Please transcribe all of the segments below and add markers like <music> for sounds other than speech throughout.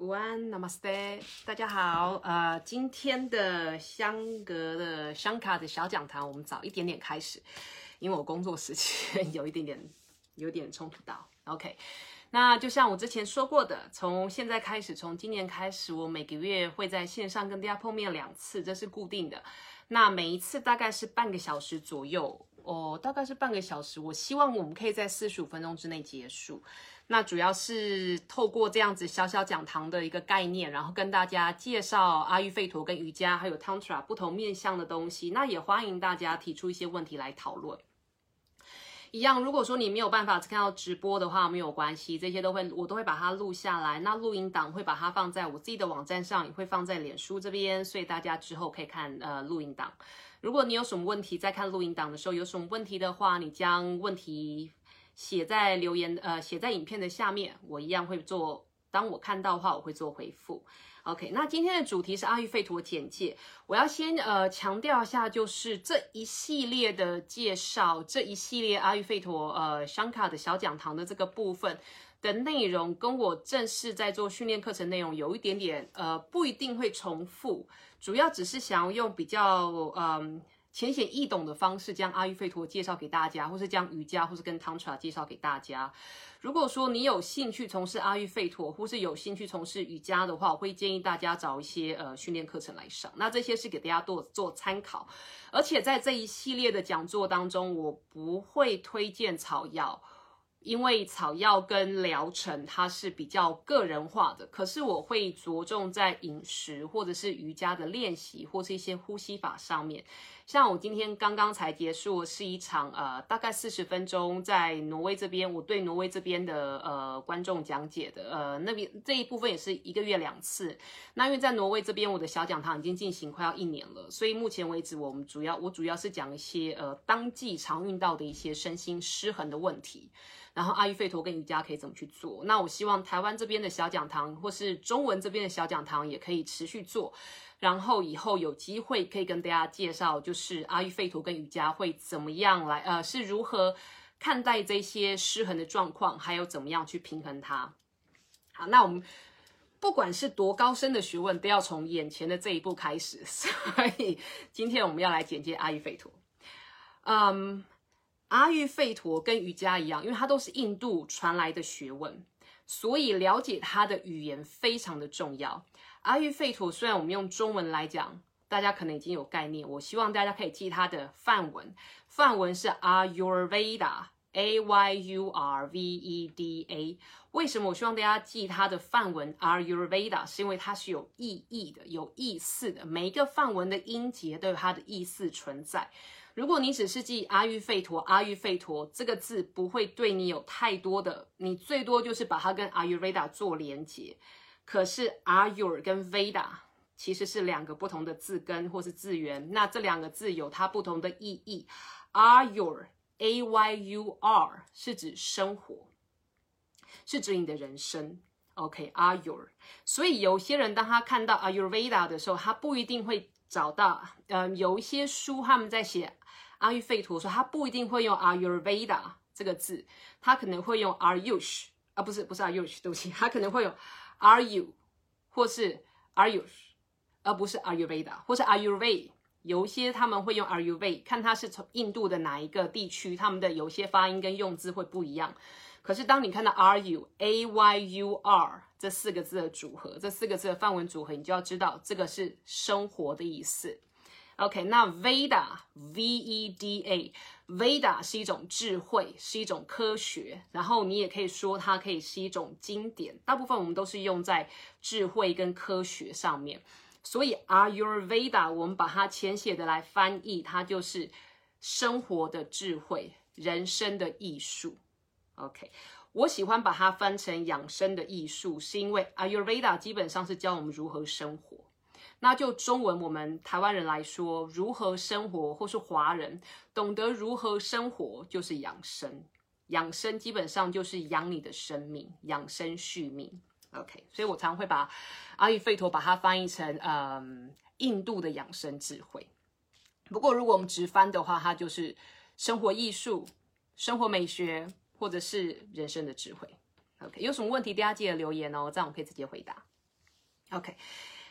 午安，Namaste，大家好。呃，今天的香格的香卡的小讲堂，我们早一点点开始，因为我工作时间 <laughs> 有一点点有点冲突到。OK，那就像我之前说过的，从现在开始，从今年开始，我每个月会在线上跟大家碰面两次，这是固定的。那每一次大概是半个小时左右，哦，大概是半个小时。我希望我们可以在四十五分钟之内结束。那主要是透过这样子小小讲堂的一个概念，然后跟大家介绍阿育吠陀跟瑜伽还有 Tantra 不同面向的东西。那也欢迎大家提出一些问题来讨论。一样，如果说你没有办法看到直播的话，没有关系，这些都会我都会把它录下来。那录音档会把它放在我自己的网站上，也会放在脸书这边，所以大家之后可以看呃录音档。如果你有什么问题，在看录音档的时候有什么问题的话，你将问题。写在留言，呃，写在影片的下面，我一样会做。当我看到的话，我会做回复。OK，那今天的主题是阿育吠陀简介。我要先呃强调一下，就是这一系列的介绍，这一系列阿育吠陀呃香卡的小讲堂的这个部分的内容，跟我正式在做训练课程内容有一点点呃不一定会重复，主要只是想要用比较嗯。浅显易懂的方式将阿育吠陀介绍给大家，或是将瑜伽或是跟 Tantra 介绍给大家。如果说你有兴趣从事阿育吠陀，或是有兴趣从事瑜伽的话，我会建议大家找一些呃训练课程来上。那这些是给大家做做参考。而且在这一系列的讲座当中，我不会推荐草药。因为草药跟疗程它是比较个人化的，可是我会着重在饮食或者是瑜伽的练习，或是一些呼吸法上面。像我今天刚刚才结束是一场呃大概四十分钟在挪威这边，我对挪威这边的呃观众讲解的呃那边这一部分也是一个月两次。那因为在挪威这边我的小讲堂已经进行快要一年了，所以目前为止我们主要我主要是讲一些呃当季常遇到的一些身心失衡的问题。然后阿育吠陀跟瑜伽可以怎么去做？那我希望台湾这边的小讲堂，或是中文这边的小讲堂也可以持续做。然后以后有机会可以跟大家介绍，就是阿育吠陀跟瑜伽会怎么样来，呃，是如何看待这些失衡的状况，还有怎么样去平衡它。好，那我们不管是多高深的学问，都要从眼前的这一步开始。<laughs> 所以今天我们要来简介阿育吠陀。嗯。阿育吠陀跟瑜伽一样，因为它都是印度传来的学问，所以了解它的语言非常的重要。阿育吠陀虽然我们用中文来讲，大家可能已经有概念，我希望大家可以记它的梵文，梵文是 Ayurveda，A Y U R V E D A。为什么我希望大家记它的梵文 Ayurveda？是因为它是有意义的，有意思的，每一个梵文的音节都有它的意思存在。如果你只是记阿育吠陀，阿育吠陀这个字不会对你有太多的，你最多就是把它跟阿育 Veda 做连接。可是 are your 跟 Veda 其实是两个不同的字根或是字源，那这两个字有它不同的意义。are your a y u r 是指生活，是指你的人生。OK，are your。所以有些人当他看到 Ayurveda 的时候，他不一定会找到。嗯，有一些书他们在写。阿育吠陀说，他不一定会用 Ayurveda 这个字，他可能会用 Ayush 啊，不是不是 Ayush，对不起，他可能会有 Are you 或是 Are you，而不是 Are you Veda，或是 are you veda。有些他们会用 are you veda 看他是从印度的哪一个地区，他们的有些发音跟用字会不一样。可是当你看到 Are you A Y U R 这四个字的组合，这四个字的范文组合，你就要知道这个是生活的意思。OK，那 Veda V E D A Veda 是一种智慧，是一种科学，然后你也可以说它可以是一种经典。大部分我们都是用在智慧跟科学上面，所以 Are your Veda，我们把它浅写的来翻译，它就是生活的智慧，人生的艺术。OK，我喜欢把它翻成养生的艺术，是因为 Are your Veda 基本上是教我们如何生活。那就中文，我们台湾人来说，如何生活，或是华人懂得如何生活，就是养生。养生基本上就是养你的生命，养生续命。OK，所以我常会把阿育吠陀把它翻译成嗯印度的养生智慧。不过如果我们直翻的话，它就是生活艺术、生活美学，或者是人生的智慧。OK，有什么问题大家记得留言哦，这样我可以直接回答。OK，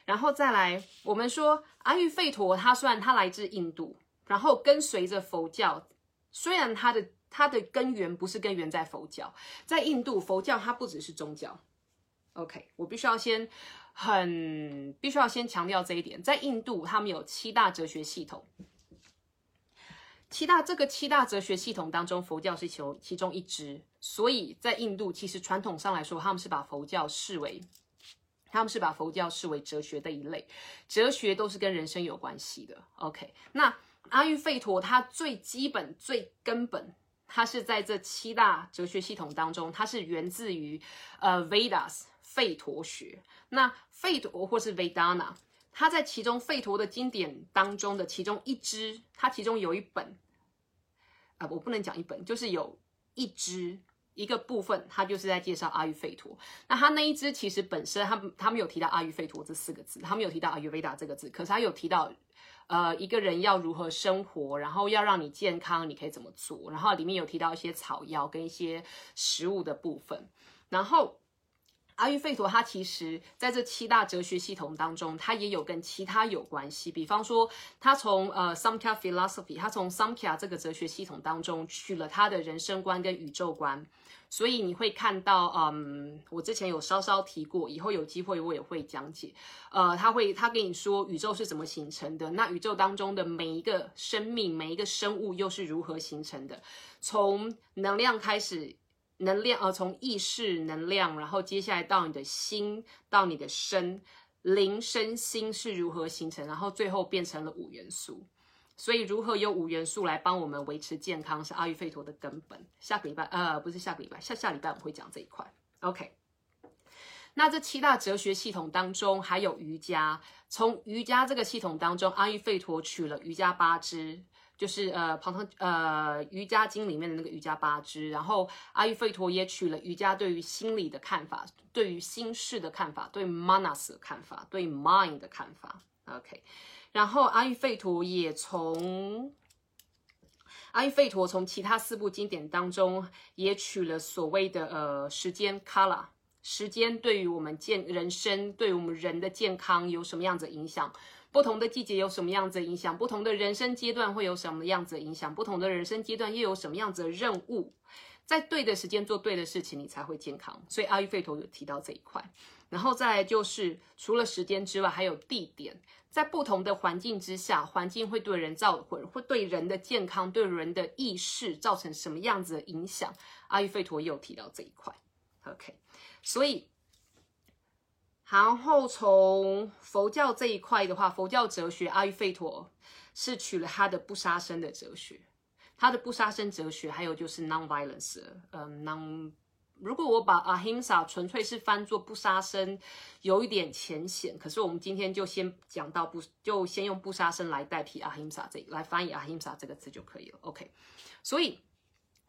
然后再来，我们说阿育吠陀，它虽然它来自印度，然后跟随着佛教，虽然它的它的根源不是根源在佛教，在印度佛教它不只是宗教。OK，我必须要先很必须要先强调这一点，在印度他们有七大哲学系统。七大这个七大哲学系统当中，佛教是其其中一支，所以在印度其实传统上来说，他们是把佛教视为，他们是把佛教视为哲学的一类，哲学都是跟人生有关系的。OK，那阿育吠陀它最基本最根本，它是在这七大哲学系统当中，它是源自于呃 Vedas 吠陀学，那吠陀或是 Vedana。它在其中吠陀的经典当中的其中一支，它其中有一本，啊，我不能讲一本，就是有一支一个部分，他就是在介绍阿育吠陀。那他那一支其实本身，他他们有提到阿育吠陀这四个字，他们有提到阿育吠达这个字，可是他有提到，呃，一个人要如何生活，然后要让你健康，你可以怎么做，然后里面有提到一些草药跟一些食物的部分，然后。阿育吠陀，它其实在这七大哲学系统当中，它也有跟其他有关系。比方说，它从呃 Samkhya philosophy，它从 Samkhya 这个哲学系统当中取了他的人生观跟宇宙观。所以你会看到，嗯，我之前有稍稍提过，以后有机会我也会讲解。呃，他会他跟你说宇宙是怎么形成的，那宇宙当中的每一个生命、每一个生物又是如何形成的，从能量开始。能量，呃，从意识能量，然后接下来到你的心，到你的身，灵身心是如何形成，然后最后变成了五元素。所以，如何用五元素来帮我们维持健康，是阿育吠陀的根本。下个礼拜，呃，不是下个礼拜，下下礼拜我们会讲这一块。OK，那这七大哲学系统当中，还有瑜伽。从瑜伽这个系统当中，阿育吠陀取了瑜伽八支。就是呃，庞唐呃瑜伽经里面的那个瑜伽八支，然后阿育吠陀也取了瑜伽对于心理的看法，对于心事的看法，对 manas 的看法，对 mind 的看法。OK，然后阿育吠陀也从阿育吠陀从其他四部经典当中也取了所谓的呃时间 kala，时间对于我们健人生，对于我们人的健康有什么样子影响？不同的季节有什么样子影响？不同的人生阶段会有什么样子影响？不同的人生阶段又有什么样子的任务？在对的时间做对的事情，你才会健康。所以阿育吠陀有提到这一块。然后再来就是，除了时间之外，还有地点。在不同的环境之下，环境会对人造会会对人的健康、对人的意识造成什么样子的影响？阿育吠陀也有提到这一块。OK，所以。然后从佛教这一块的话，佛教哲学阿育吠陀是取了他的不杀生的哲学，他的不杀生哲学，还有就是 non-violence，嗯，non。如果我把 ahimsa 纯粹是翻作不杀生，有一点浅显。可是我们今天就先讲到不，就先用不杀生来代替 ahimsa 这来翻译 ahimsa 这个词就可以了。OK，所以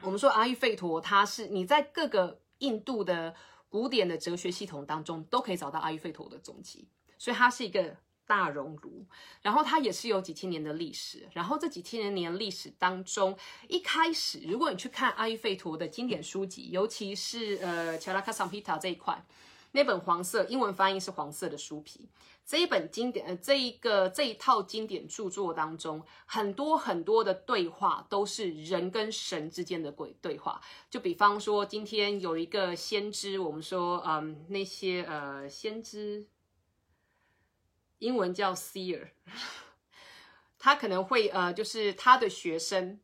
我们说阿育吠陀，它是你在各个印度的。古典的哲学系统当中都可以找到阿育吠陀的踪迹，所以它是一个大熔炉。然后它也是有几千年的历史。然后这几千年历史当中，一开始如果你去看阿育吠陀的经典书籍，尤其是呃乔拉卡桑皮塔这一块，那本黄色英文翻译是黄色的书皮。这一本经典，呃，这一个这一套经典著作当中，很多很多的对话都是人跟神之间的鬼对话。就比方说，今天有一个先知，我们说，嗯，那些呃先知，英文叫 seer，他可能会呃，就是他的学生。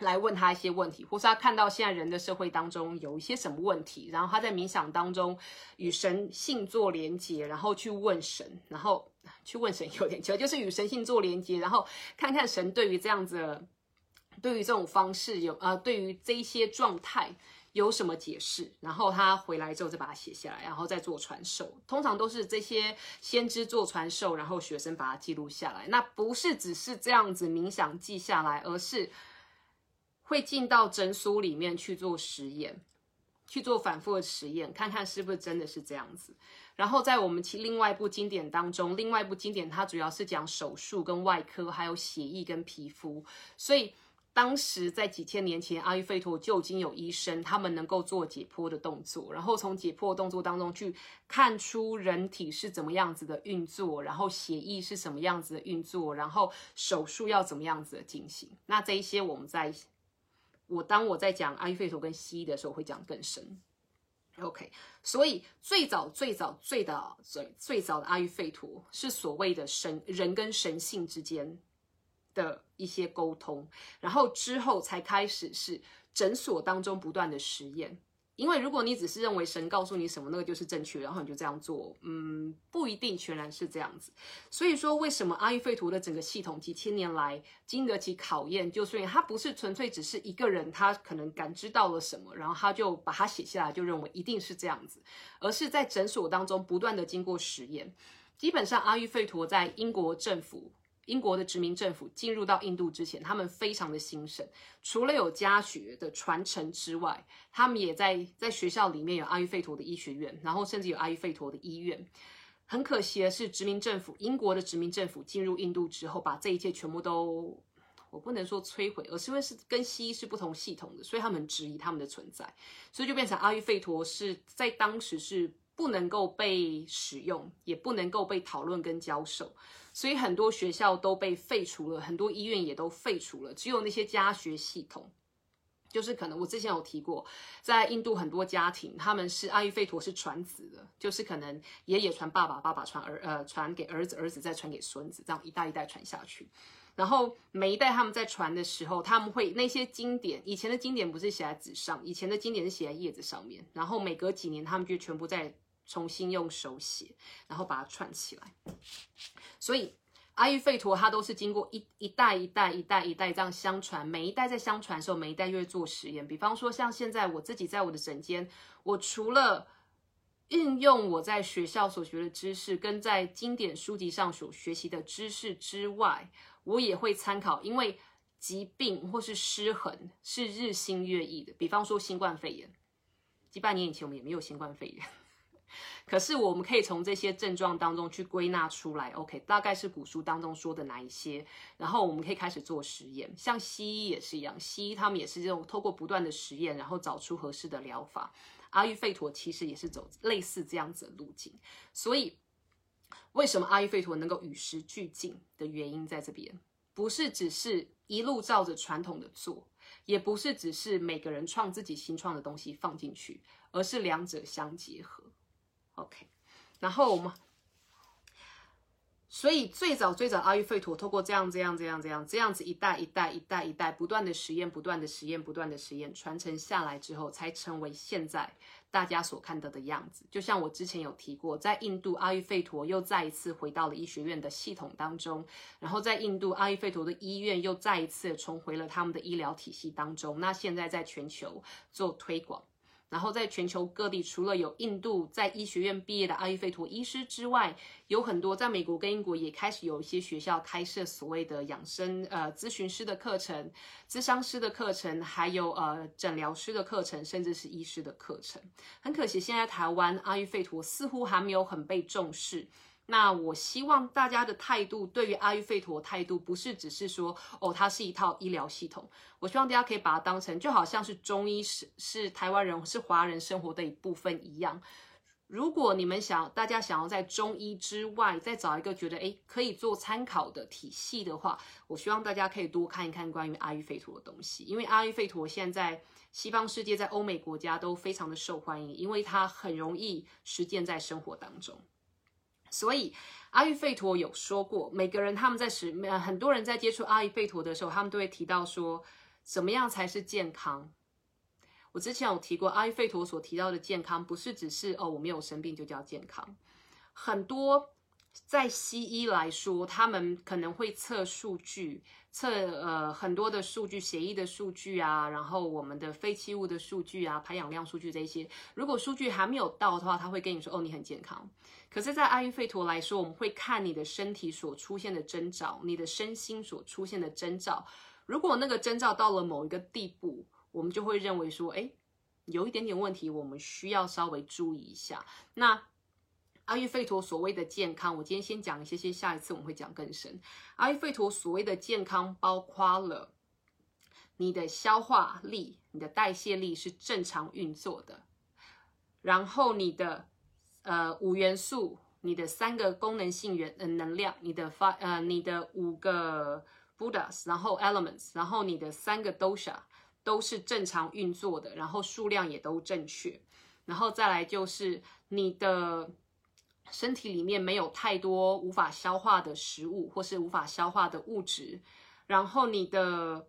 来问他一些问题，或是他看到现在人的社会当中有一些什么问题，然后他在冥想当中与神性做连接，然后去问神，然后去问神有点奇怪，就是与神性做连接，然后看看神对于这样子，对于这种方式有呃，对于这些状态有什么解释，然后他回来之后再把它写下来，然后再做传授。通常都是这些先知做传授，然后学生把它记录下来。那不是只是这样子冥想记下来，而是。会进到整书里面去做实验，去做反复的实验，看看是不是真的是这样子。然后在我们其另外一部经典当中，另外一部经典它主要是讲手术跟外科，还有血液跟皮肤。所以当时在几千年前，阿育吠陀就已经有医生，他们能够做解剖的动作，然后从解剖动作当中去看出人体是怎么样子的运作，然后血液是什么样子的运作，然后手术要怎么样子的进行。那这一些我们在，我当我在讲阿育吠陀跟西医的时候会讲更深。OK，所以最早最早最早最最早的阿育吠陀是所谓的神人跟神性之间。的一些沟通，然后之后才开始是诊所当中不断的实验。因为如果你只是认为神告诉你什么，那个就是正确，然后你就这样做，嗯，不一定全然是这样子。所以说，为什么阿育吠陀的整个系统几千年来经得起考验？就是它不是纯粹只是一个人他可能感知到了什么，然后他就把它写下来，就认为一定是这样子，而是在诊所当中不断的经过实验。基本上，阿育吠陀在英国政府。英国的殖民政府进入到印度之前，他们非常的兴盛。除了有家学的传承之外，他们也在在学校里面有阿育吠陀的医学院，然后甚至有阿育吠陀的医院。很可惜的是，殖民政府英国的殖民政府进入印度之后，把这一切全部都，我不能说摧毁，而是因为是跟西医是不同系统的，所以他们质疑他们的存在，所以就变成阿育吠陀是在当时是不能够被使用，也不能够被讨论跟教授。所以很多学校都被废除了，很多医院也都废除了，只有那些家学系统，就是可能我之前有提过，在印度很多家庭，他们是阿育吠陀是传子的，就是可能爷爷传爸爸，爸爸传儿，呃，传给儿子，儿子再传给孙子，这样一代一代传下去。然后每一代他们在传的时候，他们会那些经典，以前的经典不是写在纸上，以前的经典是写在叶子上面，然后每隔几年他们就全部在。重新用手写，然后把它串起来。所以阿育吠陀它都是经过一一代一代一代一代这样相传，每一代在相传的时候，每一代就会做实验。比方说，像现在我自己在我的诊间，我除了运用我在学校所学的知识，跟在经典书籍上所学习的知识之外，我也会参考，因为疾病或是失衡是日新月异的。比方说新冠肺炎，几百年以前我们也没有新冠肺炎。可是我们可以从这些症状当中去归纳出来，OK，大概是古书当中说的哪一些，然后我们可以开始做实验。像西医也是一样，西医他们也是这种透过不断的实验，然后找出合适的疗法。阿育吠陀其实也是走类似这样子的路径。所以，为什么阿育吠陀能够与时俱进的原因在这边，不是只是一路照着传统的做，也不是只是每个人创自己新创的东西放进去，而是两者相结合。OK，然后我们，所以最早最早阿育吠陀透过这样这样这样这样这样子一代一代一代一代不断的实验，不断的实验，不断的实验传承下来之后，才成为现在大家所看到的样子。就像我之前有提过，在印度阿育吠陀又再一次回到了医学院的系统当中，然后在印度阿育吠陀的医院又再一次重回了他们的医疗体系当中。那现在在全球做推广。然后在全球各地，除了有印度在医学院毕业的阿育吠陀医师之外，有很多在美国跟英国也开始有一些学校开设所谓的养生呃咨询师的课程、咨商师的课程，还有呃诊疗师的课程，甚至是医师的课程。很可惜，现在台湾阿育吠陀似乎还没有很被重视。那我希望大家的态度，对于阿育吠陀态度，不是只是说哦，它是一套医疗系统。我希望大家可以把它当成，就好像是中医是是台湾人是华人生活的一部分一样。如果你们想，大家想要在中医之外再找一个觉得诶可以做参考的体系的话，我希望大家可以多看一看关于阿育吠陀的东西，因为阿育吠陀现在西方世界在欧美国家都非常的受欢迎，因为它很容易实践在生活当中。所以阿育吠陀有说过，每个人他们在使呃很多人在接触阿育吠陀的时候，他们都会提到说，怎么样才是健康？我之前有提过，阿育吠陀所提到的健康，不是只是哦我没有生病就叫健康，很多。在西医来说，他们可能会测数据，测呃很多的数据，血液的数据啊，然后我们的废弃物的数据啊，排氧量数据这些。如果数据还没有到的话，他会跟你说哦你很健康。可是，在阿育吠陀来说，我们会看你的身体所出现的征兆，你的身心所出现的征兆。如果那个征兆到了某一个地步，我们就会认为说，哎，有一点点问题，我们需要稍微注意一下。那。阿育吠陀所谓的健康，我今天先讲一些些，下一次我们会讲更深。阿育吠陀所谓的健康，包括了你的消化力、你的代谢力是正常运作的，然后你的呃五元素、你的三个功能性元能量、你的发呃你的五个 Buddhas，然后 Elements，然后你的三个 Dosha 都是正常运作的，然后数量也都正确，然后再来就是你的。身体里面没有太多无法消化的食物，或是无法消化的物质，然后你的，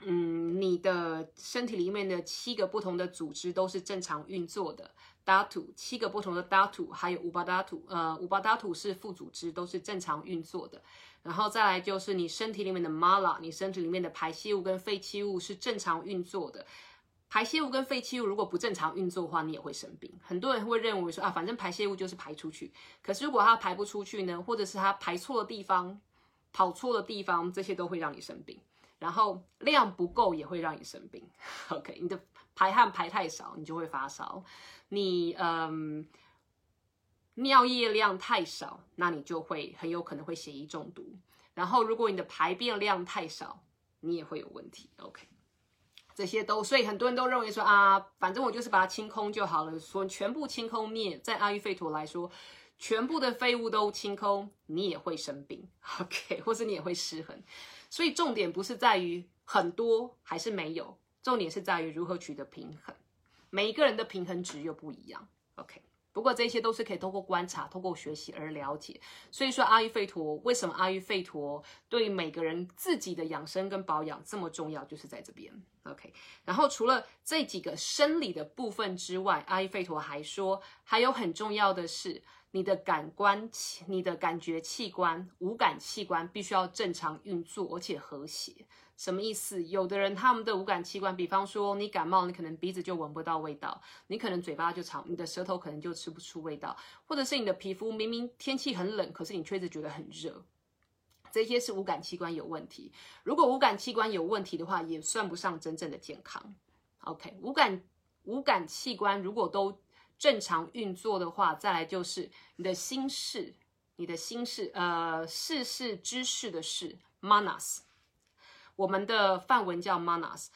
嗯，你的身体里面的七个不同的组织都是正常运作的。Datu 七个不同的 Datu，还有五八 Datu，呃，五八 Datu 是副组织，都是正常运作的。然后再来就是你身体里面的 Mala，你身体里面的排泄物跟废弃物是正常运作的。排泄物跟废弃物如果不正常运作的话，你也会生病。很多人会认为说啊，反正排泄物就是排出去。可是如果它排不出去呢，或者是它排错的地方、跑错的地方，这些都会让你生病。然后量不够也会让你生病。<laughs> OK，你的排汗排太少，你就会发烧。你嗯，尿液量太少，那你就会很有可能会血液中毒。然后如果你的排便量太少，你也会有问题。OK。这些都，所以很多人都认为说啊，反正我就是把它清空就好了，说全部清空灭，在阿育吠陀来说，全部的废物都清空，你也会生病，<laughs> OK，或是你也会失衡。所以重点不是在于很多还是没有，重点是在于如何取得平衡。每一个人的平衡值又不一样，OK。不过这些都是可以通过观察、通过学习而了解。所以说，阿育吠陀为什么阿育吠陀对每个人自己的养生跟保养这么重要，就是在这边。OK。然后除了这几个生理的部分之外，阿育吠陀还说，还有很重要的是，你的感官、你的感觉器官、五感器官必须要正常运作，而且和谐。什么意思？有的人他们的五感器官，比方说你感冒，你可能鼻子就闻不到味道，你可能嘴巴就尝，你的舌头可能就吃不出味道，或者是你的皮肤明明天气很冷，可是你却一直觉得很热，这些是五感器官有问题。如果五感器官有问题的话，也算不上真正的健康。OK，五感五感器官如果都正常运作的话，再来就是你的心事，你的心事，呃，事事知识的事，manas。我们的范文叫 manas，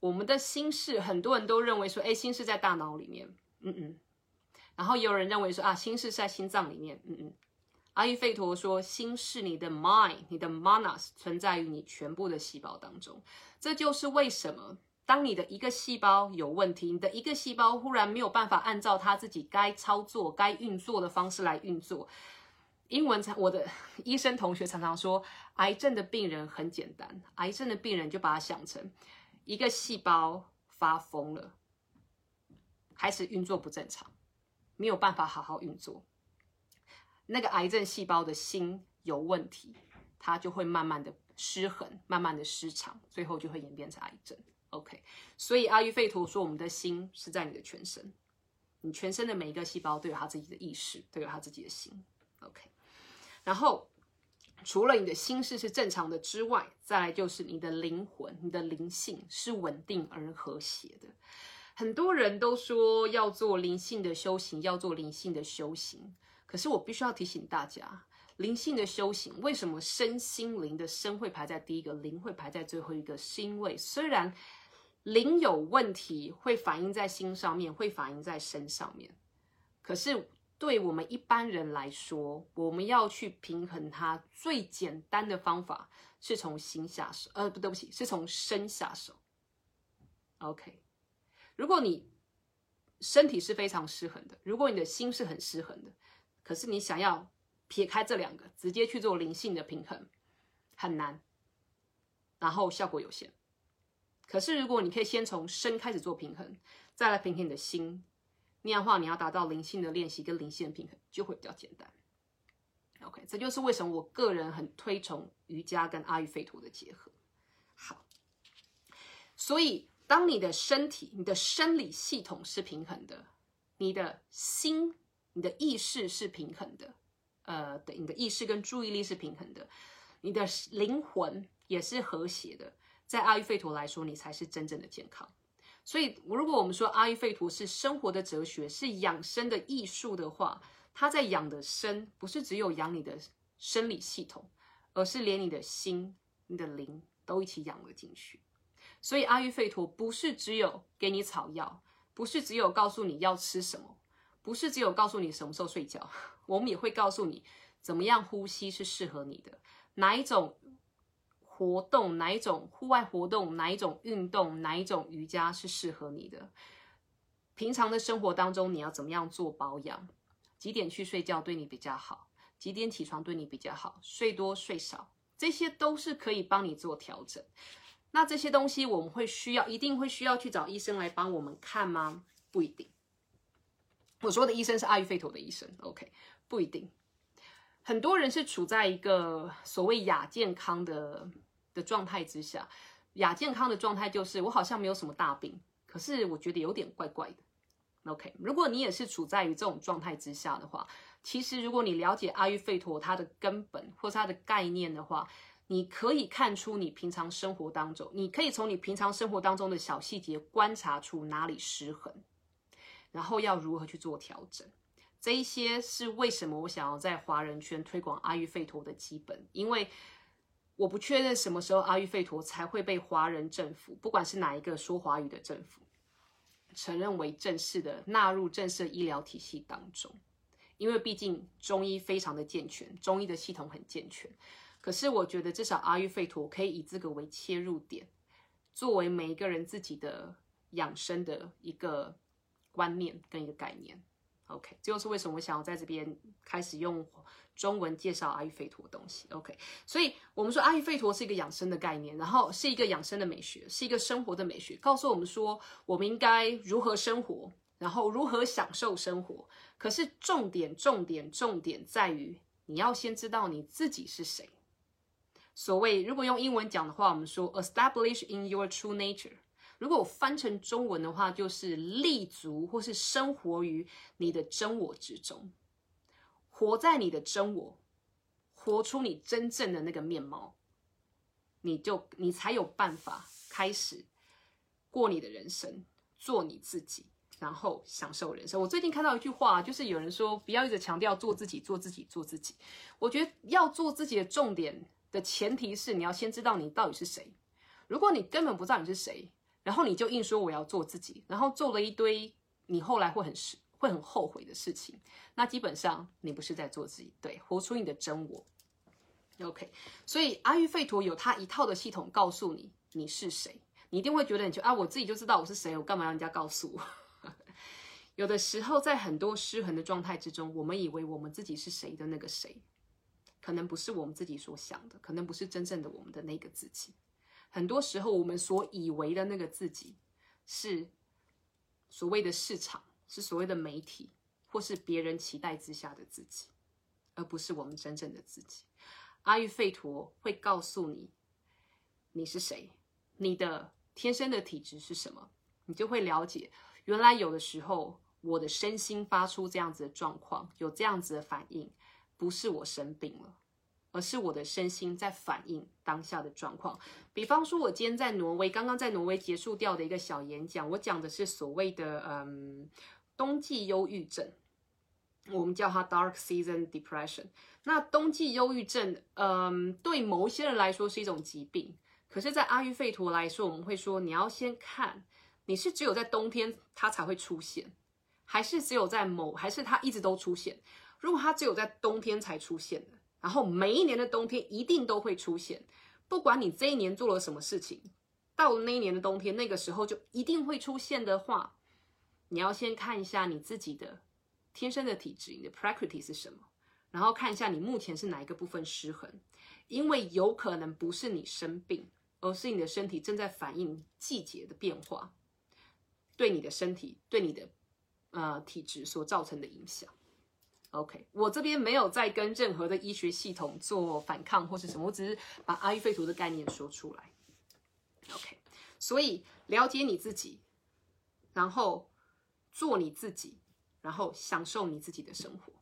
我们的心事，很多人都认为说，哎，心事在大脑里面，嗯嗯，然后也有人认为说，啊，心事在心脏里面，嗯嗯。阿育吠陀说，心是你的 mind，你的 manas 存在于你全部的细胞当中。这就是为什么，当你的一个细胞有问题，你的一个细胞忽然没有办法按照它自己该操作、该运作的方式来运作。英文常我的 <laughs> 医生同学常常说，癌症的病人很简单，癌症的病人就把它想成一个细胞发疯了，开始运作不正常，没有办法好好运作。那个癌症细胞的心有问题，它就会慢慢的失衡，慢慢的失常，最后就会演变成癌症。OK，所以阿育吠陀说，我们的心是在你的全身，你全身的每一个细胞都有他自己的意识，都有他自己的心。OK。然后，除了你的心事是正常的之外，再来就是你的灵魂、你的灵性是稳定而和谐的。很多人都说要做灵性的修行，要做灵性的修行。可是我必须要提醒大家，灵性的修行为什么身心灵的身会排在第一个，灵会排在最后一个？是因为虽然灵有问题会反映在心上面，会反映在身上面，可是。对我们一般人来说，我们要去平衡它，最简单的方法是从心下手。呃，不对不起，是从身下手。OK，如果你身体是非常失衡的，如果你的心是很失衡的，可是你想要撇开这两个，直接去做灵性的平衡，很难，然后效果有限。可是如果你可以先从身开始做平衡，再来平衡你的心。那样的话，你要达到灵性的练习跟灵性的平衡，就会比较简单。OK，这就是为什么我个人很推崇瑜伽跟阿育吠陀的结合。好，所以当你的身体、你的生理系统是平衡的，你的心、你的意识是平衡的，呃，对，你的意识跟注意力是平衡的，你的灵魂也是和谐的，在阿育吠陀来说，你才是真正的健康。所以，如果我们说阿育吠陀是生活的哲学，是养生的艺术的话，它在养的生，不是只有养你的生理系统，而是连你的心、你的灵都一起养了进去。所以阿育吠陀不是只有给你草药，不是只有告诉你要吃什么，不是只有告诉你什么时候睡觉，我们也会告诉你怎么样呼吸是适合你的，哪一种活动，哪一种户外活动，哪一种运动，哪一种瑜伽是适合你的。平常的生活当中，你要怎么样做保养？几点去睡觉对你比较好？几点起床对你比较好？睡多睡少，这些都是可以帮你做调整。那这些东西我们会需要，一定会需要去找医生来帮我们看吗？不一定。我说的医生是阿育吠陀的医生，OK？不一定。很多人是处在一个所谓亚健康的的状态之下。亚健康的状态就是我好像没有什么大病，可是我觉得有点怪怪的。OK？如果你也是处在于这种状态之下的话，其实如果你了解阿育吠陀它的根本或是它的概念的话，你可以看出你平常生活当中，你可以从你平常生活当中的小细节观察出哪里失衡，然后要如何去做调整。这一些是为什么我想要在华人圈推广阿育吠陀的基本，因为我不确认什么时候阿育吠陀才会被华人政府，不管是哪一个说华语的政府，承认为正式的纳入正式医疗体系当中。因为毕竟中医非常的健全，中医的系统很健全。可是我觉得，至少阿育吠陀可以以这个为切入点，作为每一个人自己的养生的一个观念跟一个概念。OK，这就是为什么我想要在这边开始用中文介绍阿育吠陀的东西。OK，所以我们说阿育吠陀是一个养生的概念，然后是一个养生的美学，是一个生活的美学，告诉我们说我们应该如何生活，然后如何享受生活。可是重点、重点、重点在于你要先知道你自己是谁。所谓，如果用英文讲的话，我们说 establish in your true nature。如果我翻成中文的话，就是立足或是生活于你的真我之中，活在你的真我，活出你真正的那个面貌，你就你才有办法开始过你的人生，做你自己，然后享受人生。我最近看到一句话，就是有人说不要一直强调做自己，做自己，做自己。我觉得要做自己的重点。的前提是你要先知道你到底是谁。如果你根本不知道你是谁，然后你就硬说我要做自己，然后做了一堆你后来会很失、会很后悔的事情，那基本上你不是在做自己，对，活出你的真我。OK，所以阿育吠陀有他一套的系统告诉你你是谁，你一定会觉得你就啊，我自己就知道我是谁，我干嘛让人家告诉我？<laughs> 有的时候在很多失衡的状态之中，我们以为我们自己是谁的那个谁。可能不是我们自己所想的，可能不是真正的我们的那个自己。很多时候，我们所以为的那个自己，是所谓的市场，是所谓的媒体，或是别人期待之下的自己，而不是我们真正的自己。阿育吠陀会告诉你，你是谁，你的天生的体质是什么，你就会了解，原来有的时候我的身心发出这样子的状况，有这样子的反应。不是我生病了，而是我的身心在反映当下的状况。比方说，我今天在挪威，刚刚在挪威结束掉的一个小演讲，我讲的是所谓的嗯冬季忧郁症，我们叫它 Dark Season Depression。那冬季忧郁症，嗯，对某些人来说是一种疾病，可是，在阿育吠陀来说，我们会说你要先看你是只有在冬天它才会出现，还是只有在某，还是它一直都出现。如果它只有在冬天才出现的，然后每一年的冬天一定都会出现，不管你这一年做了什么事情，到了那一年的冬天，那个时候就一定会出现的话，你要先看一下你自己的天生的体质，你的 prakriti 是什么，然后看一下你目前是哪一个部分失衡，因为有可能不是你生病，而是你的身体正在反映季节的变化，对你的身体对你的呃体质所造成的影响。OK，我这边没有在跟任何的医学系统做反抗或是什么，我只是把阿育吠陀的概念说出来。OK，所以了解你自己，然后做你自己，然后享受你自己的生活。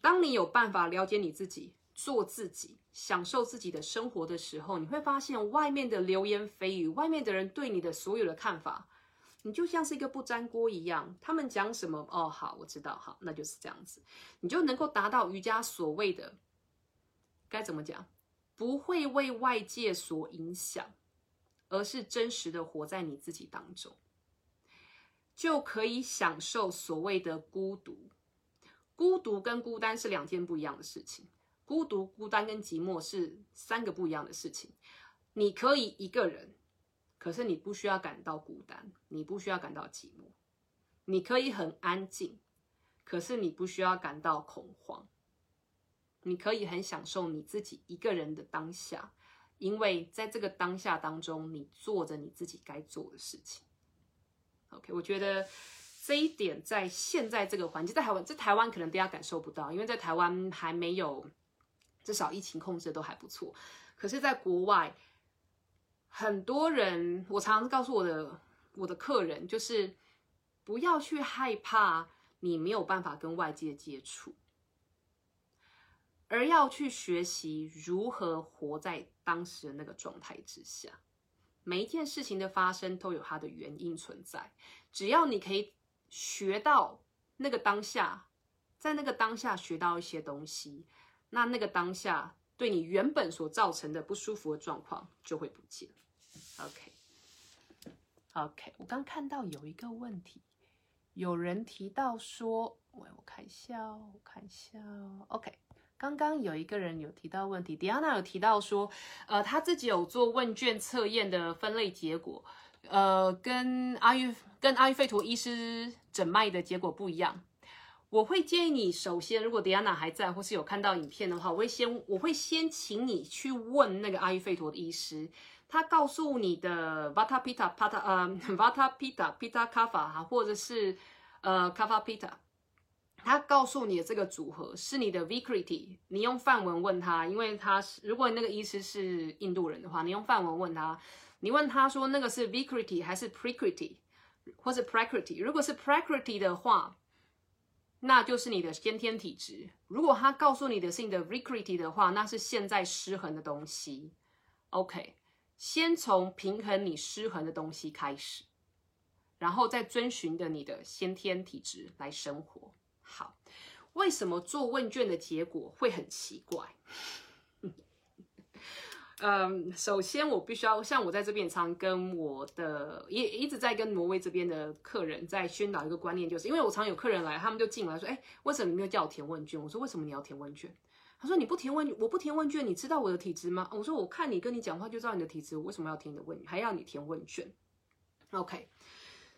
当你有办法了解你自己，做自己，享受自己的生活的时候，你会发现外面的流言蜚语，外面的人对你的所有的看法。你就像是一个不粘锅一样，他们讲什么哦，好，我知道，好，那就是这样子，你就能够达到瑜伽所谓的该怎么讲，不会为外界所影响，而是真实的活在你自己当中，就可以享受所谓的孤独。孤独跟孤单是两件不一样的事情。孤独、孤单跟寂寞是三个不一样的事情。你可以一个人，可是你不需要感到孤单，你不需要感到寂寞。你可以很安静，可是你不需要感到恐慌。你可以很享受你自己一个人的当下，因为在这个当下当中，你做着你自己该做的事情。OK，我觉得这一点在现在这个环境，在台湾，在台湾可能大家感受不到，因为在台湾还没有，至少疫情控制都还不错。可是，在国外，很多人，我常常告诉我的我的客人，就是不要去害怕你没有办法跟外界接触。而要去学习如何活在当时的那个状态之下，每一件事情的发生都有它的原因存在。只要你可以学到那个当下，在那个当下学到一些东西，那那个当下对你原本所造成的不舒服的状况就会不见。OK，OK，我刚看到有一个问题，有人提到说，喂，我看一下，我看一下，OK。刚刚有一个人有提到问题，Diana 有提到说，呃，他自己有做问卷测验的分类结果，呃，跟阿育跟阿育吠陀医师诊脉的结果不一样。我会建议你，首先，如果 Diana 还在或是有看到影片的话，我会先我会先请你去问那个阿育吠陀的医师，他告诉你的 Vata pita Pata 呃 Vata pita <laughs> pita Kapha 或者是呃 Kapha pita，。他告诉你的这个组合是你的 Vikriti，你用梵文问他，因为他是如果那个医师是印度人的话，你用梵文问他，你问他说那个是 Vikriti 还是 Prakriti，或是 Prakriti？如果是 Prakriti 的话，那就是你的先天体质；如果他告诉你的是你的 recreity 的话，那是现在失衡的东西。OK，先从平衡你失衡的东西开始，然后再遵循着你的先天体质来生活。好，为什么做问卷的结果会很奇怪？嗯，首先我必须要像我在这边常跟我的也一直在跟挪威这边的客人在宣导一个观念，就是因为我常有客人来，他们就进来说：“哎，为什么你没有叫我填问卷？”我说：“为什么你要填问卷？”他说：“你不填问，我不填问卷，你知道我的体质吗？”我说：“我看你跟你讲话就知道你的体质，我为什么要填你的问，还要你填问卷？”OK，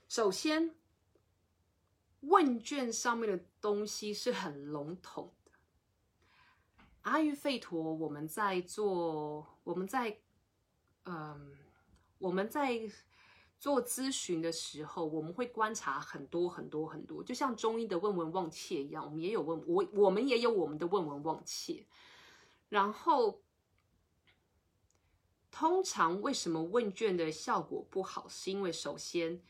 首先。问卷上面的东西是很笼统。阿育吠陀，我们在做，我们在，嗯，我们在做咨询的时候，我们会观察很多很多很多，就像中医的问闻望切一样，我们也有问，我我们也有我们的问闻望切。然后，通常为什么问卷的效果不好？是因为首先。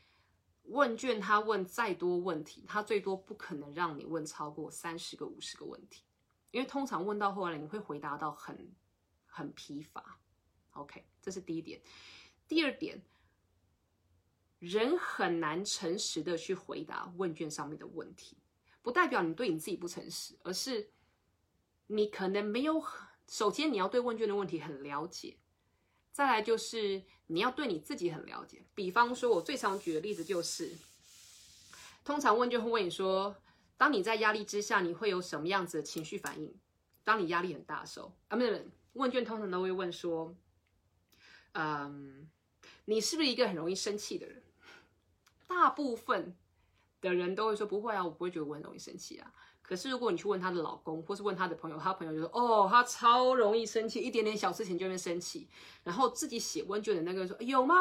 问卷他问再多问题，他最多不可能让你问超过三十个、五十个问题，因为通常问到后来你会回答到很很疲乏。OK，这是第一点。第二点，人很难诚实的去回答问卷上面的问题，不代表你对你自己不诚实，而是你可能没有。首先，你要对问卷的问题很了解。再来就是你要对你自己很了解，比方说，我最常举的例子就是，通常问卷会问你说，当你在压力之下，你会有什么样子的情绪反应？当你压力很大的时候，啊，不是，问卷通常都会问说，嗯，你是不是一个很容易生气的人？大部分的人都会说不会啊，我不会觉得我很容易生气啊。可是，如果你去问她的老公，或是问她的朋友，她朋友就说：“哦，她超容易生气，一点点小事情就会生气。”然后自己写问卷的那个说：“有吗？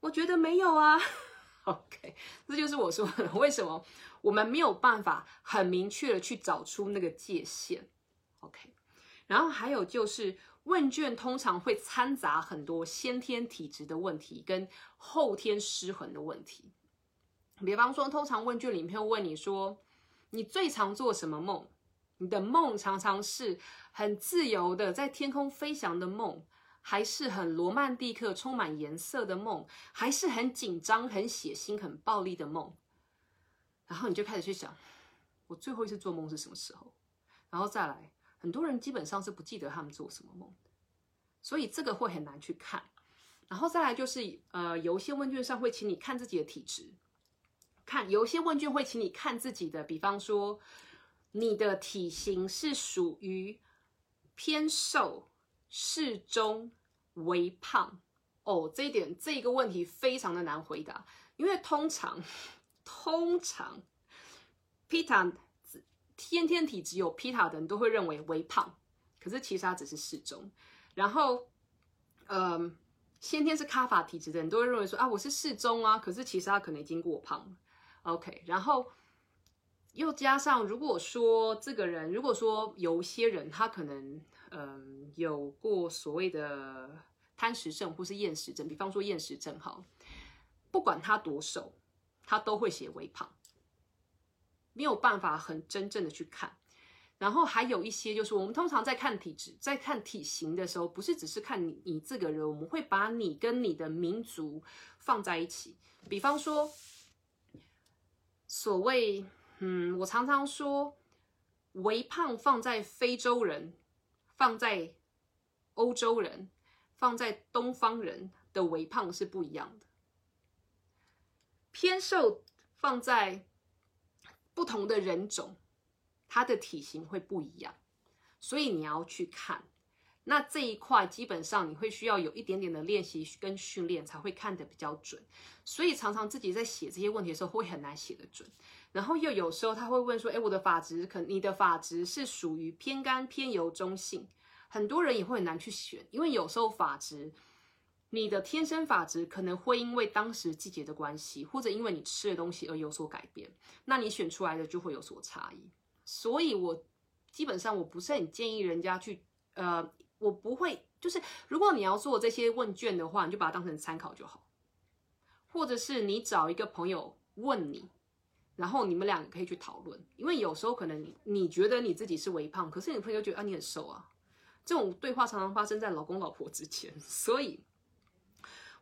我觉得没有啊。<laughs> ”OK，这就是我说的，为什么我们没有办法很明确的去找出那个界限。OK，然后还有就是问卷通常会掺杂很多先天体质的问题跟后天失衡的问题。比方说，通常问卷里面会问你说。你最常做什么梦？你的梦常常是很自由的，在天空飞翔的梦，还是很罗曼蒂克、充满颜色的梦，还是很紧张、很血腥、很暴力的梦？然后你就开始去想，我最后一次做梦是什么时候？然后再来，很多人基本上是不记得他们做什么梦，所以这个会很难去看。然后再来就是呃，有一些问卷上会请你看自己的体质，看有一些问卷会请你看自己的，比方说你的体型是属于偏瘦、适中、微胖。哦，这一点这个问题非常的难回答，因为通常通常 Pita 天天体质有 Pita 的人都会认为微胖，可是其实它只是适中。然后，嗯，先天是卡法体质的人都会认为说啊，我是适中啊，可是其实他可能已经过胖了。OK，然后又加上如果说这个人，如果说有些人他可能嗯有过所谓的。贪食症或是厌食症，比方说厌食症，哈，不管他多瘦，他都会写微胖，没有办法很真正的去看。然后还有一些，就是我们通常在看体质、在看体型的时候，不是只是看你你这个人，我们会把你跟你的民族放在一起。比方说，所谓，嗯，我常常说，微胖放在非洲人，放在欧洲人。放在东方人的微胖是不一样的，偏瘦放在不同的人种，他的体型会不一样，所以你要去看。那这一块基本上你会需要有一点点的练习跟训练才会看得比较准，所以常常自己在写这些问题的时候会很难写得准。然后又有时候他会问说：“哎，我的发质可你的发质是属于偏干、偏油、中性。”很多人也会很难去选，因为有时候发质，你的天生法质可能会因为当时季节的关系，或者因为你吃的东西而有所改变，那你选出来的就会有所差异。所以我基本上我不是很建议人家去，呃，我不会，就是如果你要做这些问卷的话，你就把它当成参考就好，或者是你找一个朋友问你，然后你们两个可以去讨论，因为有时候可能你你觉得你自己是微胖，可是你朋友觉得啊你很瘦啊。这种对话常常发生在老公老婆之间，所以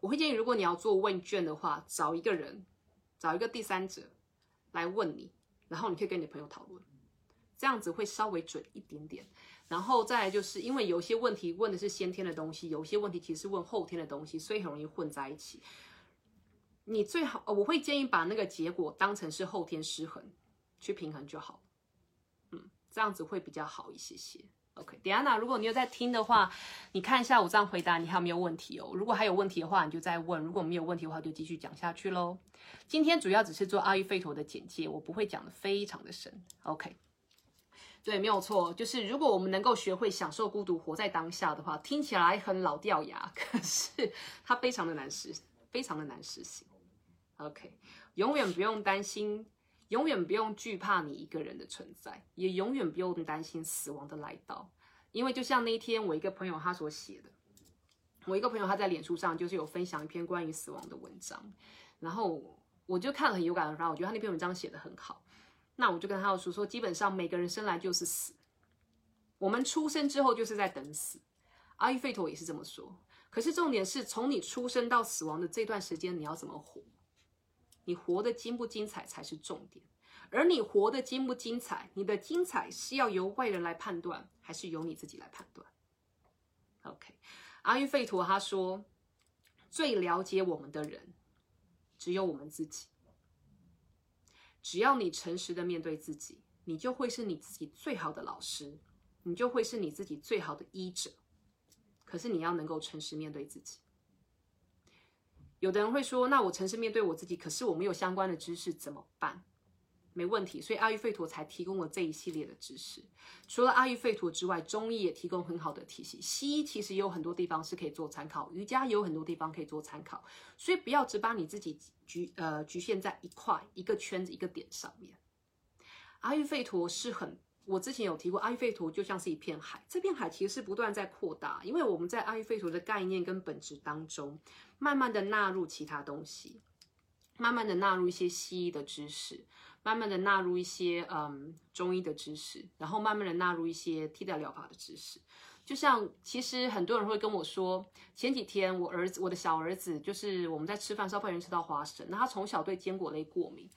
我会建议，如果你要做问卷的话，找一个人，找一个第三者来问你，然后你可以跟你的朋友讨论，这样子会稍微准一点点。然后再来就是因为有些问题问的是先天的东西，有些问题其实是问后天的东西，所以很容易混在一起。你最好，我会建议把那个结果当成是后天失衡去平衡就好，嗯，这样子会比较好一些些。OK，Diana，如果你有在听的话，你看一下我这样回答，你还有没有问题哦？如果还有问题的话，你就再问；如果没有问题的话，就继续讲下去喽。今天主要只是做阿育吠陀的简介，我不会讲的非常的深。OK，对，没有错，就是如果我们能够学会享受孤独，活在当下的话，听起来很老掉牙，<laughs> 可是它非常的难实，非常的难实行。OK，永远不用担心。永远不用惧怕你一个人的存在，也永远不用担心死亡的来到，因为就像那一天我一个朋友他所写的，我一个朋友他在脸书上就是有分享一篇关于死亡的文章，然后我就看了很有感而发，我觉得他那篇文章写的很好，那我就跟他说说，基本上每个人生来就是死，我们出生之后就是在等死，阿育吠陀也是这么说，可是重点是从你出生到死亡的这段时间，你要怎么活？你活得精不精彩才是重点，而你活得精不精彩，你的精彩是要由外人来判断，还是由你自己来判断？OK，阿育吠陀他说，最了解我们的人只有我们自己。只要你诚实的面对自己，你就会是你自己最好的老师，你就会是你自己最好的医者。可是你要能够诚实面对自己。有的人会说：“那我诚实面对我自己，可是我没有相关的知识怎么办？”没问题，所以阿育吠陀才提供了这一系列的知识。除了阿育吠陀之外，中医也提供很好的体系。西医其实也有很多地方是可以做参考，瑜伽也有很多地方可以做参考。所以不要只把你自己局呃局限在一块一个圈子一个点上面。阿育吠陀是很。我之前有提过，阿育吠陀就像是一片海，这片海其实是不断在扩大，因为我们在阿育吠陀的概念跟本质当中，慢慢的纳入其他东西，慢慢的纳入一些西医的知识，慢慢的纳入一些嗯中医的知识，然后慢慢的纳入一些替代疗法的知识。就像其实很多人会跟我说，前几天我儿子，我的小儿子，就是我们在吃饭时候不小心吃到花生，那他从小对坚果类过敏。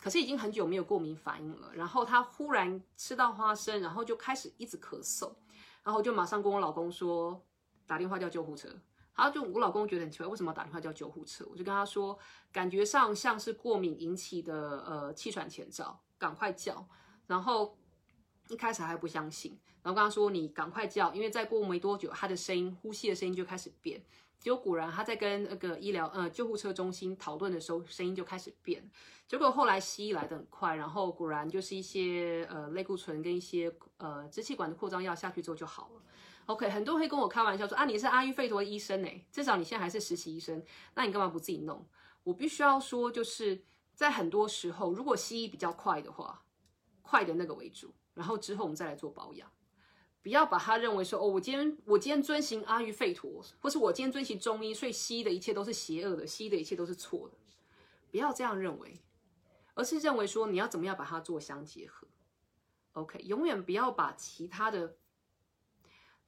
可是已经很久没有过敏反应了，然后他忽然吃到花生，然后就开始一直咳嗽，然后就马上跟我老公说打电话叫救护车。然后就我老公觉得很奇怪，为什么打电话叫救护车？我就跟他说，感觉上像是过敏引起的呃气喘前兆，赶快叫。然后一开始还不相信，然后跟他说你赶快叫，因为再过没多久，他的声音呼吸的声音就开始变。结果果然他在跟那个医疗呃救护车中心讨论的时候，声音就开始变。结果后来西医来的很快，然后果然就是一些呃类固醇跟一些呃支气管的扩张药下去之后就好了。OK，很多人会跟我开玩笑说啊，你是阿育吠陀医生哎，至少你现在还是实习医生，那你干嘛不自己弄？我必须要说，就是在很多时候，如果西医比较快的话，快的那个为主，然后之后我们再来做保养。不要把它认为说哦，我今天我今天遵循阿育吠陀，或是我今天遵循中医，所以西医的一切都是邪恶的，西医的一切都是错的。不要这样认为，而是认为说你要怎么样把它做相结合。OK，永远不要把其他的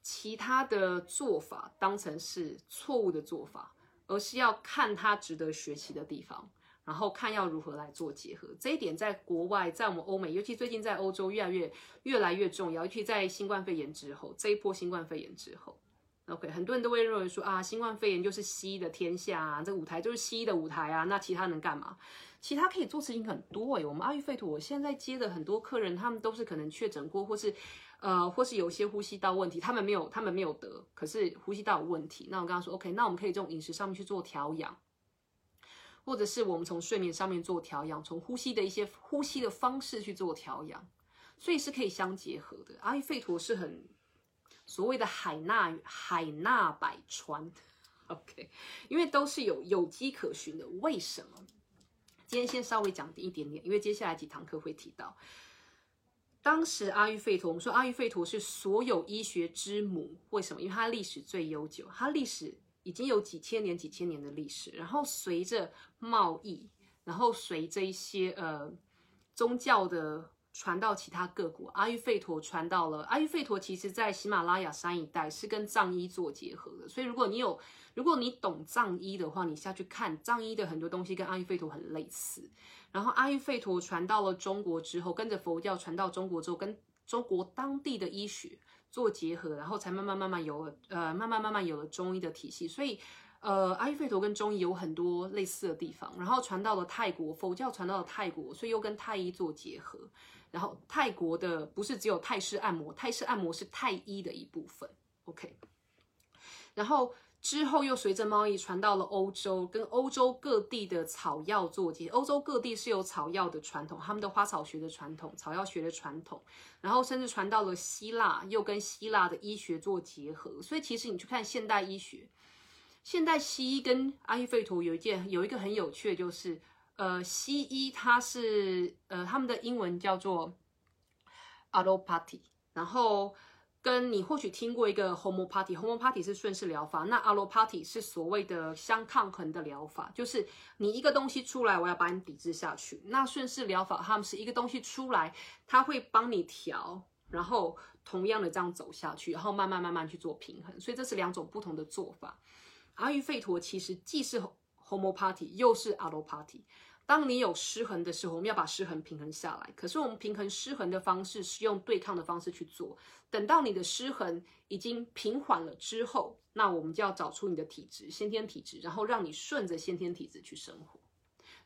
其他的做法当成是错误的做法，而是要看它值得学习的地方。然后看要如何来做结合，这一点在国外，在我们欧美，尤其最近在欧洲越来越越来越重要。尤其在新冠肺炎之后，这一波新冠肺炎之后，OK，很多人都会认为说啊，新冠肺炎就是西医的天下啊，这舞台就是西医的舞台啊，那其他能干嘛？其他可以做事情很多诶。我们阿育吠陀，我现在接的很多客人，他们都是可能确诊过，或是呃，或是有些呼吸道问题，他们没有，他们没有得，可是呼吸道有问题。那我刚刚说，OK，那我们可以从饮食上面去做调养。或者是我们从睡眠上面做调养，从呼吸的一些呼吸的方式去做调养，所以是可以相结合的。阿育吠陀是很所谓的海纳海纳百川，<laughs> OK，因为都是有有机可循的。为什么？今天先稍微讲一点点，因为接下来几堂课会提到，当时阿育吠陀，我们说阿育吠陀是所有医学之母，为什么？因为它历史最悠久，它历史。已经有几千年、几千年的历史，然后随着贸易，然后随着一些呃宗教的传到其他各国，阿育吠陀传到了阿育吠陀，其实在喜马拉雅山一带是跟藏医做结合的，所以如果你有，如果你懂藏医的话，你下去看藏医的很多东西跟阿育吠陀很类似。然后阿育吠陀传到了中国之后，跟着佛教传到中国之后，跟中国当地的医学。做结合，然后才慢慢慢慢有了，呃，慢慢慢慢有了中医的体系。所以，呃，阿育吠陀跟中医有很多类似的地方。然后传到了泰国，佛教传到了泰国，所以又跟太医做结合。然后泰国的不是只有泰式按摩，泰式按摩是泰医的一部分。OK，然后。之后又随着贸易传到了欧洲，跟欧洲各地的草药做结。欧洲各地是有草药的传统，他们的花草学的传统，草药学的传统。然后甚至传到了希腊，又跟希腊的医学做结合。所以其实你去看现代医学，现代西医跟阿育吠陀有一件有一个很有趣的，就是呃，西医它是呃他们的英文叫做 allopathy，然后。跟你或许听过一个 homo party，homo party 是顺势疗法，那 allo party 是所谓的相抗衡的疗法，就是你一个东西出来，我要把你抵制下去。那顺势疗法他们是一个东西出来，它会帮你调，然后同样的这样走下去，然后慢慢慢慢去做平衡。所以这是两种不同的做法。阿育吠陀其实既是 homo party 又是 allo party。当你有失衡的时候，我们要把失衡平衡下来。可是我们平衡失衡的方式是用对抗的方式去做。等到你的失衡已经平缓了之后，那我们就要找出你的体质，先天体质，然后让你顺着先天体质去生活。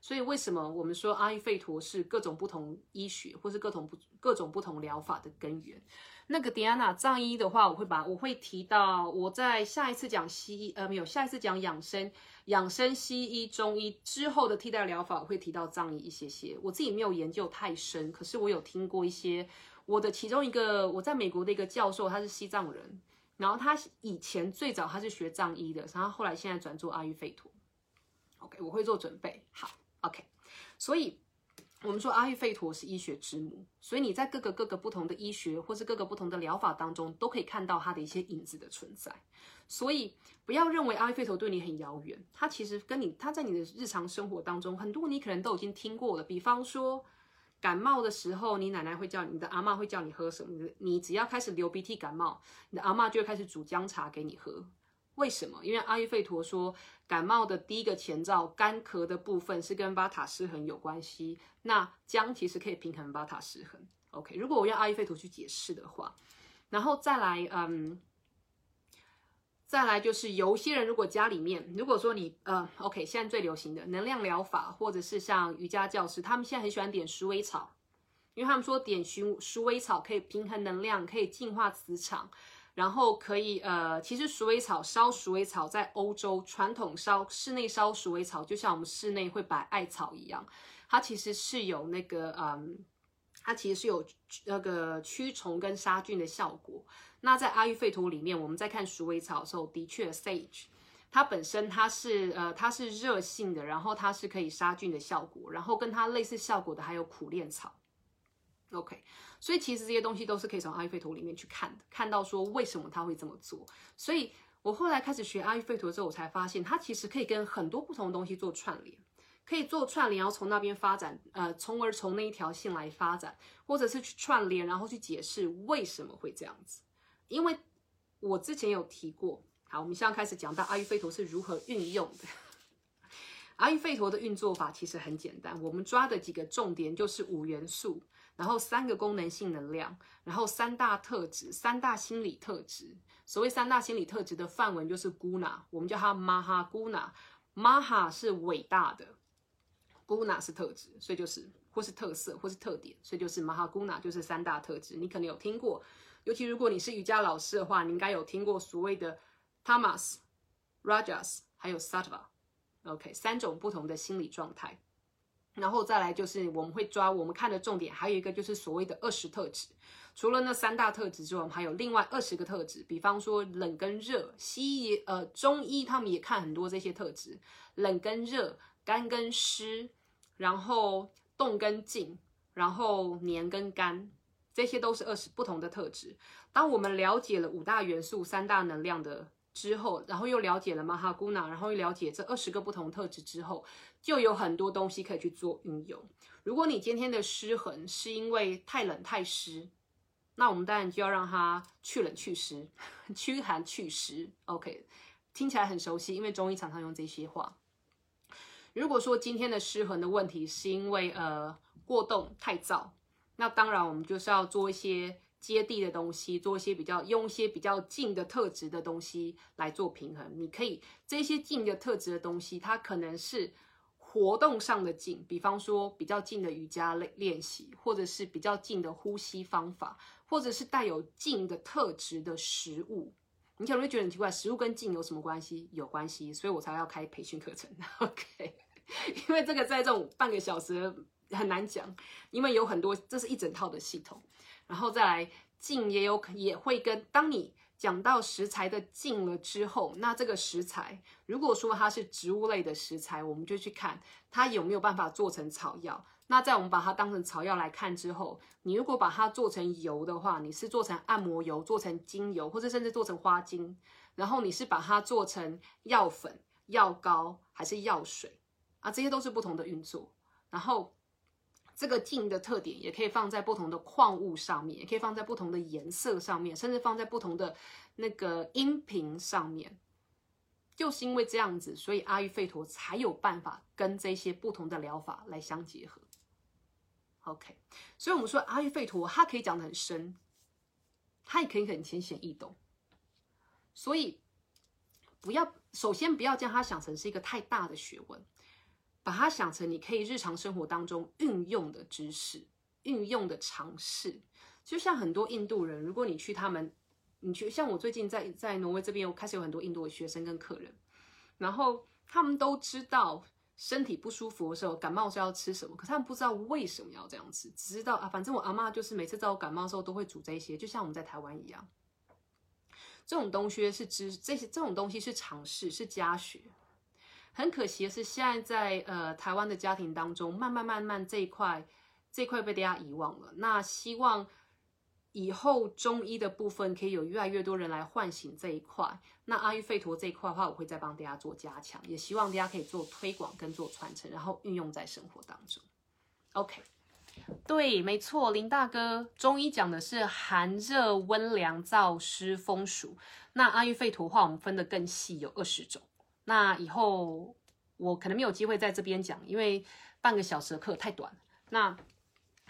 所以为什么我们说阿育吠陀是各种不同医学或是各种不各种不同疗法的根源？那个迪安娜藏医的话，我会把我会提到我在下一次讲西医，呃，没有下一次讲养生。养生、西医、中医之后的替代疗法，我会提到藏医一些些。我自己没有研究太深，可是我有听过一些。我的其中一个我在美国的一个教授，他是西藏人，然后他以前最早他是学藏医的，然后后来现在转做阿育吠陀。OK，我会做准备。好，OK，所以。我们说阿育吠陀是医学之母，所以你在各个各个不同的医学或是各个不同的疗法当中，都可以看到它的一些影子的存在。所以不要认为阿育吠陀对你很遥远，它其实跟你，它在你的日常生活当中，很多你可能都已经听过了。比方说感冒的时候，你奶奶会叫你的阿妈会叫你喝什么？你只要开始流鼻涕感冒，你的阿妈就会开始煮姜茶给你喝。为什么？因为阿育吠陀说，感冒的第一个前兆，干咳的部分是跟巴塔失衡有关系。那姜其实可以平衡巴塔失衡。OK，如果我用阿育吠陀去解释的话，然后再来，嗯，再来就是有些人如果家里面，如果说你呃，OK，现在最流行的能量疗法，或者是像瑜伽教师，他们现在很喜欢点鼠尾草，因为他们说点鼠鼠尾草可以平衡能量，可以净化磁场，然后可以呃，其实鼠尾草烧鼠尾草在欧洲传统烧室内烧鼠尾草，就像我们室内会摆艾草一样，它其实是有那个嗯。它其实是有那个驱虫跟杀菌的效果。那在阿育吠陀里面，我们在看鼠尾草的时候，的确，sage 它本身它是呃它是热性的，然后它是可以杀菌的效果，然后跟它类似效果的还有苦楝草。OK，所以其实这些东西都是可以从阿育吠陀里面去看的，看到说为什么他会这么做。所以我后来开始学阿育吠陀之后，我才发现它其实可以跟很多不同的东西做串联。可以做串联，然后从那边发展，呃，从而从那一条线来发展，或者是去串联，然后去解释为什么会这样子。因为我之前有提过，好，我们现在开始讲到阿育吠陀是如何运用的。阿育吠陀的运作法其实很简单，我们抓的几个重点就是五元素，然后三个功能性能量，然后三大特质，三大心理特质。所谓三大心理特质的范文就是 Guna，我们叫它 mahaguna。mah 是伟大的。Guna 是特质，所以就是或是特色或是特点，所以就是 Mahaguna 就是三大特质。你可能有听过，尤其如果你是瑜伽老师的话，你应该有听过所谓的 thamas，rajas，还有 Sattva。OK，三种不同的心理状态。然后再来就是我们会抓我们看的重点，还有一个就是所谓的二十特质。除了那三大特质之外，我们还有另外二十个特质。比方说冷跟热，西医呃中医他们也看很多这些特质，冷跟热。干跟湿，然后动跟静，然后黏跟干，这些都是二十不同的特质。当我们了解了五大元素、三大能量的之后，然后又了解了玛哈古纳，然后又了解这二十个不同特质之后，就有很多东西可以去做运用。如果你今天的失衡是因为太冷太湿，那我们当然就要让它去冷去湿、<laughs> 驱寒祛湿。OK，听起来很熟悉，因为中医常常用这些话。如果说今天的失衡的问题是因为呃过冻太燥，那当然我们就是要做一些接地的东西，做一些比较用一些比较静的特质的东西来做平衡。你可以这些静的特质的东西，它可能是活动上的静，比方说比较静的瑜伽练练习，或者是比较静的呼吸方法，或者是带有静的特质的食物。你可能会觉得很奇怪，食物跟静有什么关系？有关系，所以我才要开培训课程。<laughs> OK。因为这个在这种半个小时很难讲，因为有很多，这是一整套的系统，然后再来静也有也会跟，当你讲到食材的静了之后，那这个食材如果说它是植物类的食材，我们就去看它有没有办法做成草药。那在我们把它当成草药来看之后，你如果把它做成油的话，你是做成按摩油，做成精油，或者甚至做成花精，然后你是把它做成药粉、药膏还是药水？啊，这些都是不同的运作，然后这个镜的特点也可以放在不同的矿物上面，也可以放在不同的颜色上面，甚至放在不同的那个音频上面。就是因为这样子，所以阿育吠陀才有办法跟这些不同的疗法来相结合。OK，所以我们说阿育吠陀它可以讲的很深，它也可以很浅显易懂。所以不要首先不要将它想成是一个太大的学问。把它想成你可以日常生活当中运用的知识、运用的尝试，就像很多印度人，如果你去他们，你去像我最近在在挪威这边，我开始有很多印度的学生跟客人，然后他们都知道身体不舒服的时候，感冒是要吃什么，可他们不知道为什么要这样吃，只知道啊，反正我阿妈就是每次在我感冒的时候都会煮这些，就像我们在台湾一样，这种东西是知这些这种东西是常识，是家学。很可惜的是，现在在呃台湾的家庭当中，慢慢慢慢这一块这一块被大家遗忘了。那希望以后中医的部分可以有越来越多人来唤醒这一块。那阿育吠陀这一块的话，我会再帮大家做加强，也希望大家可以做推广跟做传承，然后运用在生活当中。OK，对，没错，林大哥，中医讲的是寒热温凉燥湿风暑。那阿育吠陀话，我们分的更细，有二十种。那以后我可能没有机会在这边讲，因为半个小时的课太短。那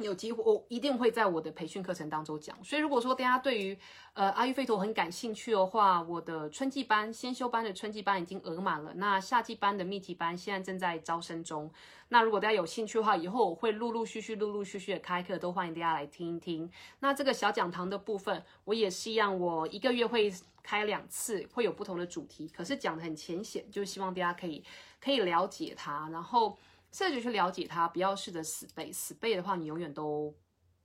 有机会，我一定会在我的培训课程当中讲。所以如果说大家对于呃阿育吠陀很感兴趣的话，我的春季班先修班的春季班已经额满了，那夏季班的密集班现在正在招生中。那如果大家有兴趣的话，以后我会陆陆续续、陆陆续续的开课，都欢迎大家来听一听。那这个小讲堂的部分，我也是一样，我一个月会开两次，会有不同的主题，可是讲的很浅显，就希望大家可以可以了解它，然后。这就去了解它，不要试着死背，死背的话你永远都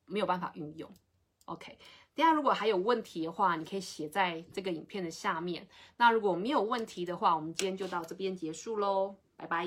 没有办法运用。OK，大家如果还有问题的话，你可以写在这个影片的下面。那如果没有问题的话，我们今天就到这边结束喽，拜拜。